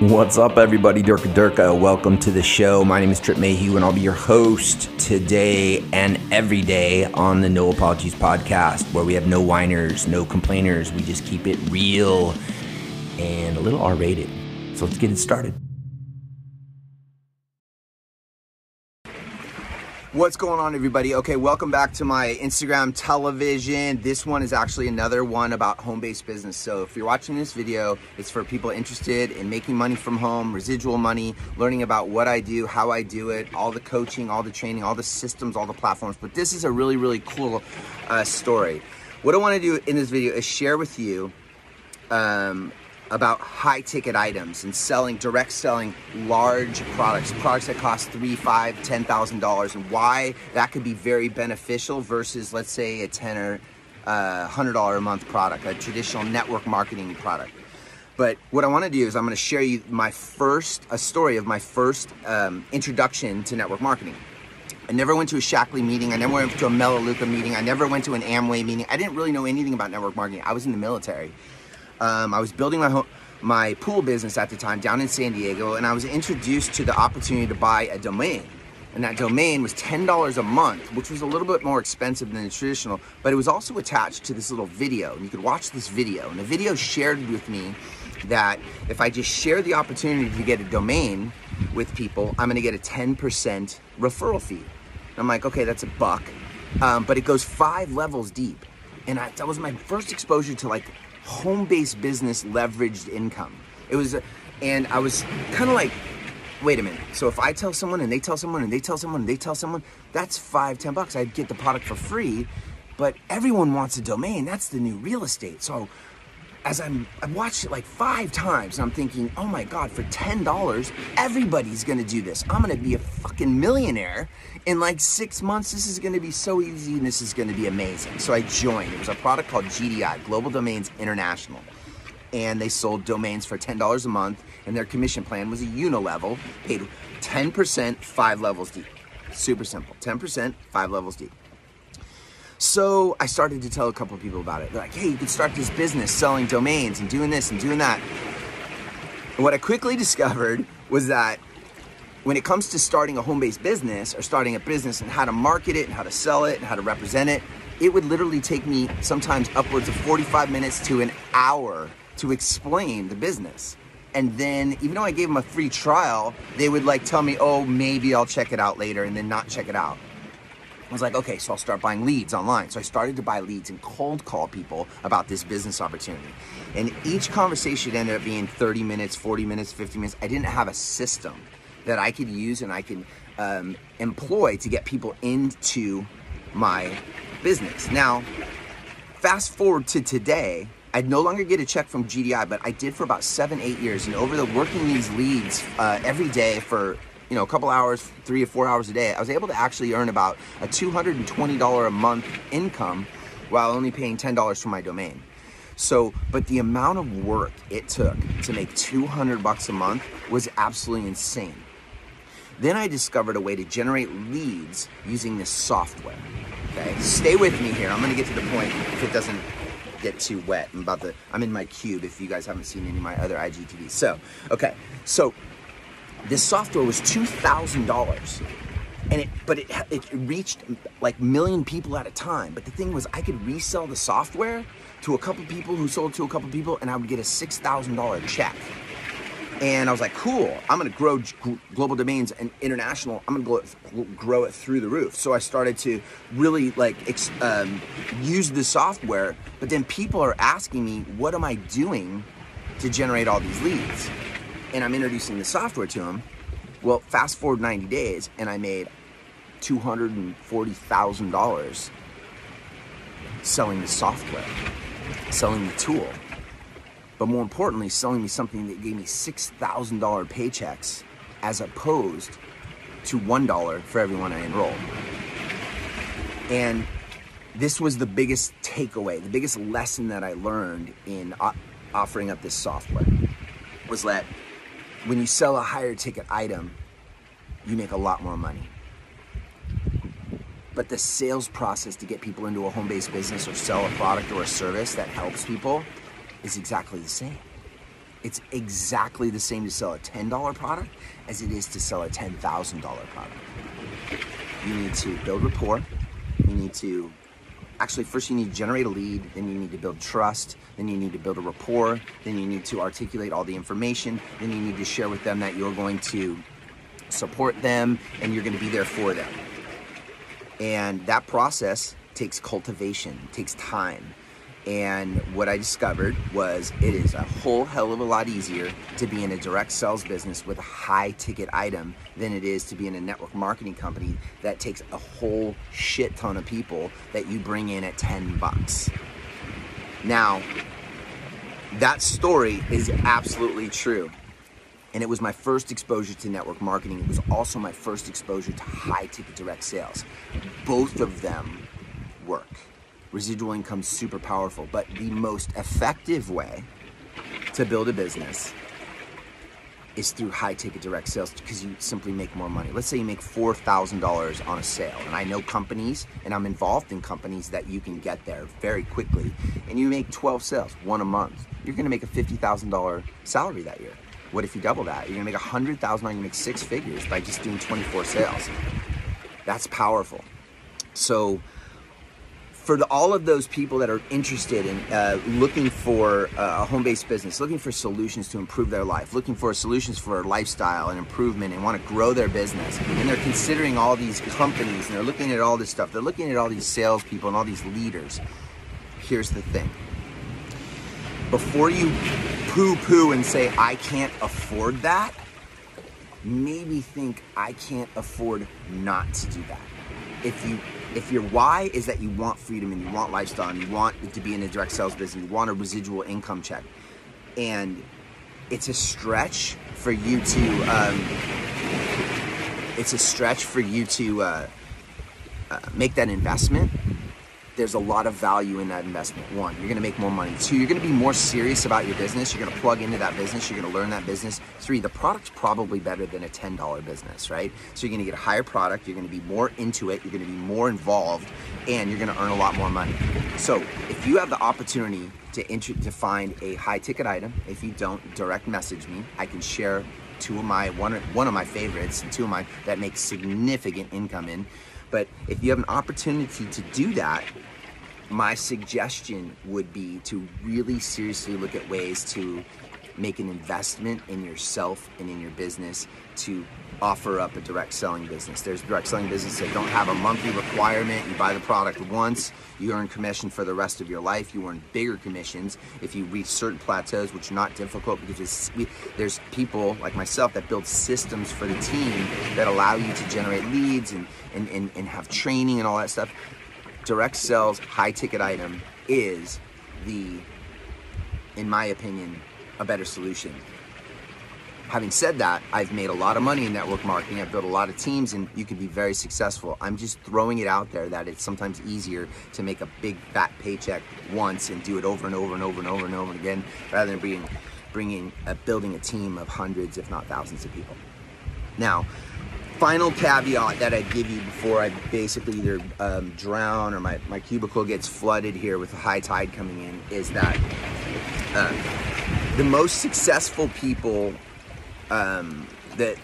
What's up, everybody? Durka Durka. Welcome to the show. My name is Tripp Mehew, and I'll be your host today and every day on the No Apologies podcast, where we have no whiners, no complainers. We just keep it real and a little R rated. So let's get it started. What's going on, everybody? Okay, welcome back to my Instagram television. This one is actually another one about home based business. So, if you're watching this video, it's for people interested in making money from home, residual money, learning about what I do, how I do it, all the coaching, all the training, all the systems, all the platforms. But this is a really, really cool uh, story. What I want to do in this video is share with you um, about high ticket items and selling direct selling large products products that cost three five ten thousand dollars and why that could be very beneficial versus let's say a 10 or uh, hundred dollar a month product a traditional network marketing product but what i want to do is i'm going to share you my first a story of my first um, introduction to network marketing I never went to a Shaklee meeting. I never went to a Melaleuca meeting. I never went to an Amway meeting. I didn't really know anything about network marketing. I was in the military. Um, I was building my home, my pool business at the time down in San Diego, and I was introduced to the opportunity to buy a domain. And that domain was $10 a month, which was a little bit more expensive than the traditional, but it was also attached to this little video. And you could watch this video. And the video shared with me that if I just share the opportunity to get a domain with people, I'm gonna get a 10% referral fee. And I'm like, okay, that's a buck. Um, but it goes five levels deep. And I, that was my first exposure to like home-based business leveraged income. It was, and I was kind of like, wait a minute. So if I tell someone and they tell someone and they tell someone and they tell someone, that's five, ten bucks. I'd get the product for free, but everyone wants a domain. That's the new real estate. So as I'm, I watched it like five times and I'm thinking, oh my God, for $10, everybody's gonna do this. I'm gonna be a fucking millionaire in like six months. This is gonna be so easy and this is gonna be amazing. So I joined. It was a product called GDI, Global Domains International. And they sold domains for $10 a month and their commission plan was a unilevel, paid 10%, five levels deep. Super simple, 10%, five levels deep. So I started to tell a couple of people about it. They're like, hey, you could start this business selling domains and doing this and doing that. And what I quickly discovered was that when it comes to starting a home based business or starting a business and how to market it and how to sell it and how to represent it, it would literally take me sometimes upwards of 45 minutes to an hour to explain the business. And then, even though I gave them a free trial, they would like tell me, oh, maybe I'll check it out later and then not check it out. I was like, okay, so I'll start buying leads online. So I started to buy leads and cold call people about this business opportunity. And each conversation ended up being 30 minutes, 40 minutes, 50 minutes. I didn't have a system that I could use and I could um, employ to get people into my business. Now, fast forward to today, I'd no longer get a check from GDI, but I did for about seven, eight years. And over the working these leads uh, every day for you know, a couple hours, three or four hours a day, I was able to actually earn about a $220 a month income while only paying $10 for my domain. So, but the amount of work it took to make 200 bucks a month was absolutely insane. Then I discovered a way to generate leads using this software. Okay, stay with me here. I'm gonna get to the point if it doesn't get too wet. I'm about to, I'm in my cube if you guys haven't seen any of my other IGTVs. So, okay, so this software was $2,000 and it but it it reached like million people at a time. But the thing was i could resell the software to a couple people who sold to a couple people and i would get a $6000 check. And i was like cool i'm going to grow global domains and international i'm going to grow it through the roof. So i started to really like um, use the software but then people are asking me what am i doing to generate all these leads and I'm introducing the software to them. Well, fast forward 90 days, and I made $240,000 selling the software, selling the tool. But more importantly, selling me something that gave me $6,000 paychecks as opposed to $1 for everyone I enrolled. And this was the biggest takeaway, the biggest lesson that I learned in offering up this software was that when you sell a higher ticket item, you make a lot more money. But the sales process to get people into a home based business or sell a product or a service that helps people is exactly the same. It's exactly the same to sell a $10 product as it is to sell a $10,000 product. You need to build rapport. You need to actually first you need to generate a lead then you need to build trust then you need to build a rapport then you need to articulate all the information then you need to share with them that you're going to support them and you're going to be there for them. And that process takes cultivation takes time and what I discovered was it is a whole hell of a lot easier to be in a direct sales business with a high ticket item than it is to be in a network marketing company that takes a whole shit ton of people that you bring in at 10 bucks. Now, that story is absolutely true. And it was my first exposure to network marketing. It was also my first exposure to high ticket direct sales. Both of them work residual income super powerful, but the most effective way to build a business is through high ticket direct sales because you simply make more money. Let's say you make $4,000 on a sale. And I know companies, and I'm involved in companies that you can get there very quickly, and you make 12 sales, one a month. You're gonna make a $50,000 salary that year. What if you double that? You're gonna make a $100,000, you make six figures by just doing 24 sales. That's powerful. So, for the, all of those people that are interested in uh, looking for uh, a home-based business, looking for solutions to improve their life, looking for solutions for lifestyle and improvement and want to grow their business, and they're considering all these companies and they're looking at all this stuff, they're looking at all these salespeople and all these leaders. Here's the thing. Before you poo-poo and say, I can't afford that, maybe think I can't afford not to do that. If you if your why is that you want freedom and you want lifestyle and you want to be in a direct sales business, you want a residual income check, and it's a stretch for you to, um, it's a stretch for you to uh, uh, make that investment there's a lot of value in that investment. One, you're gonna make more money. Two, you're gonna be more serious about your business. You're gonna plug into that business. You're gonna learn that business. Three, the product's probably better than a $10 business, right? So you're gonna get a higher product. You're gonna be more into it. You're gonna be more involved, and you're gonna earn a lot more money. So if you have the opportunity to to find a high ticket item, if you don't, direct message me. I can share two of my one one of my favorites two of my that make significant income in. But if you have an opportunity to do that, my suggestion would be to really seriously look at ways to make an investment in yourself and in your business to offer up a direct selling business. There's direct selling businesses that don't have a monthly requirement. You buy the product once, you earn commission for the rest of your life. You earn bigger commissions if you reach certain plateaus, which are not difficult because there's people like myself that build systems for the team that allow you to generate leads and, and, and, and have training and all that stuff direct sales high ticket item is the, in my opinion, a better solution. Having said that, I've made a lot of money in network marketing. I've built a lot of teams and you can be very successful. I'm just throwing it out there that it's sometimes easier to make a big fat paycheck once and do it over and over and over and over and over again rather than bringing, bringing, uh, building a team of hundreds, if not thousands of people. Now, final caveat that I'd give you before I basically either um, drown or my, my cubicle gets flooded here with a high tide coming in is that uh, the most successful people um, that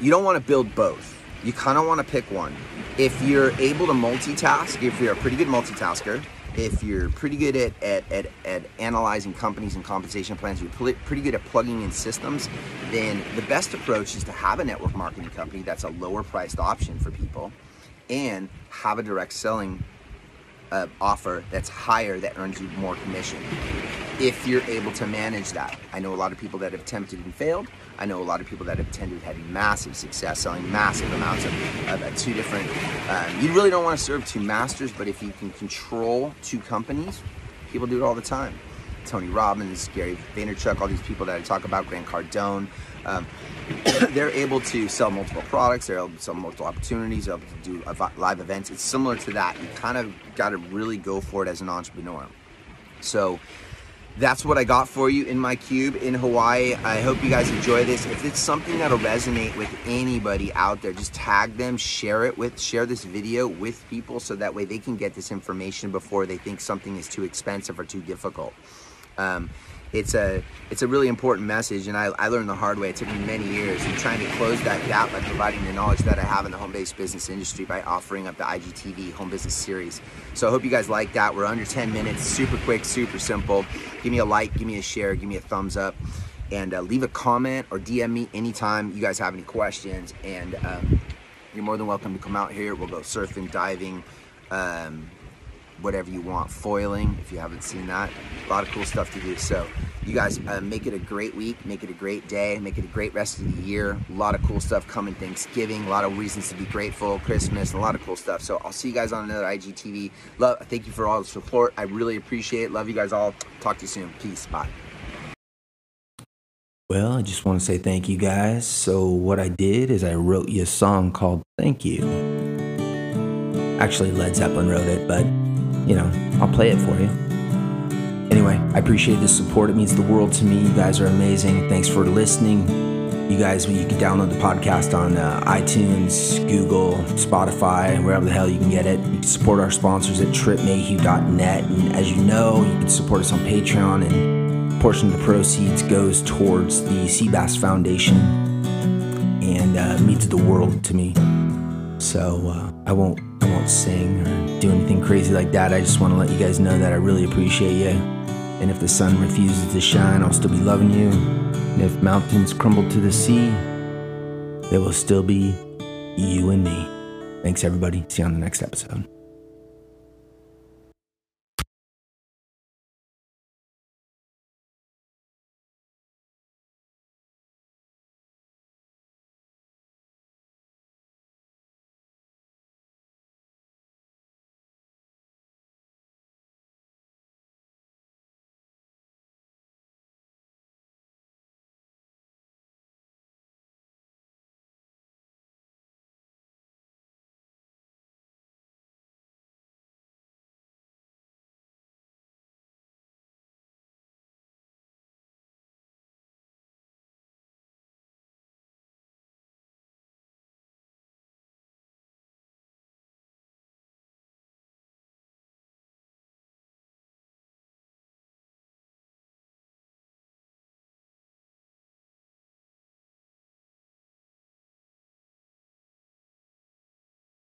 you don't want to build both. You kind of want to pick one. If you're able to multitask, if you're a pretty good multitasker, if you're pretty good at, at, at, at, analyzing companies and compensation plans, you're pretty good at plugging in systems, then the best approach is to have a network marketing company that's a lower priced option for people and have a direct selling uh, offer that's higher that earns you more commission if you're able to manage that. I know a lot of people that have attempted and failed. I know a lot of people that have tended having massive success selling massive amounts of, of, of two different. Um, you really don't want to serve two masters, but if you can control two companies, people do it all the time. Tony Robbins, Gary Vaynerchuk, all these people that I talk about, Grant Cardone, um, they're able to sell multiple products, they're able to sell multiple opportunities, they're able to do live events. It's similar to that. You kind of got to really go for it as an entrepreneur. So that's what I got for you in my cube in Hawaii. I hope you guys enjoy this. If it's something that'll resonate with anybody out there, just tag them, share it with, share this video with people so that way they can get this information before they think something is too expensive or too difficult. Um, it's a it's a really important message and I, I learned the hard way. It took me many years and trying to close that gap by providing the knowledge that i have in the home-based business industry by offering up the igtv home business series. So i hope you guys like that. We're under 10 minutes super quick super simple. Give me a like give me a share give me a thumbs up and uh, leave a comment or dm me anytime you guys have any questions and um, you're more than welcome to come out here. We'll go surfing diving um, whatever you want, foiling if you haven't seen that. A lot of cool stuff to do. So, you guys uh, make it a great week, make it a great day, make it a great rest of the year. A lot of cool stuff coming Thanksgiving, a lot of reasons to be grateful, Christmas, a lot of cool stuff. So, I'll see you guys on another IGTV. Love, thank you for all the support. I really appreciate it. Love you guys all. Talk to you soon. Peace. Bye. Well, I just want to say thank you guys. So, what I did is I wrote you a song called Thank You. Actually, Led Zeppelin wrote it, but you know, I'll play it for you. Anyway, I appreciate the support. It means the world to me. You guys are amazing. Thanks for listening. You guys, you can download the podcast on uh, iTunes, Google, Spotify, wherever the hell you can get it. You can support our sponsors at trippmehew.net. And as you know, you can support us on Patreon, and a portion of the proceeds goes towards the Seabass Foundation and uh, means the world to me. So uh, I won't I won't sing or do anything crazy like that. I just want to let you guys know that I really appreciate you. And if the sun refuses to shine, I'll still be loving you. And if mountains crumble to the sea, there will still be you and me. Thanks, everybody. See you on the next episode.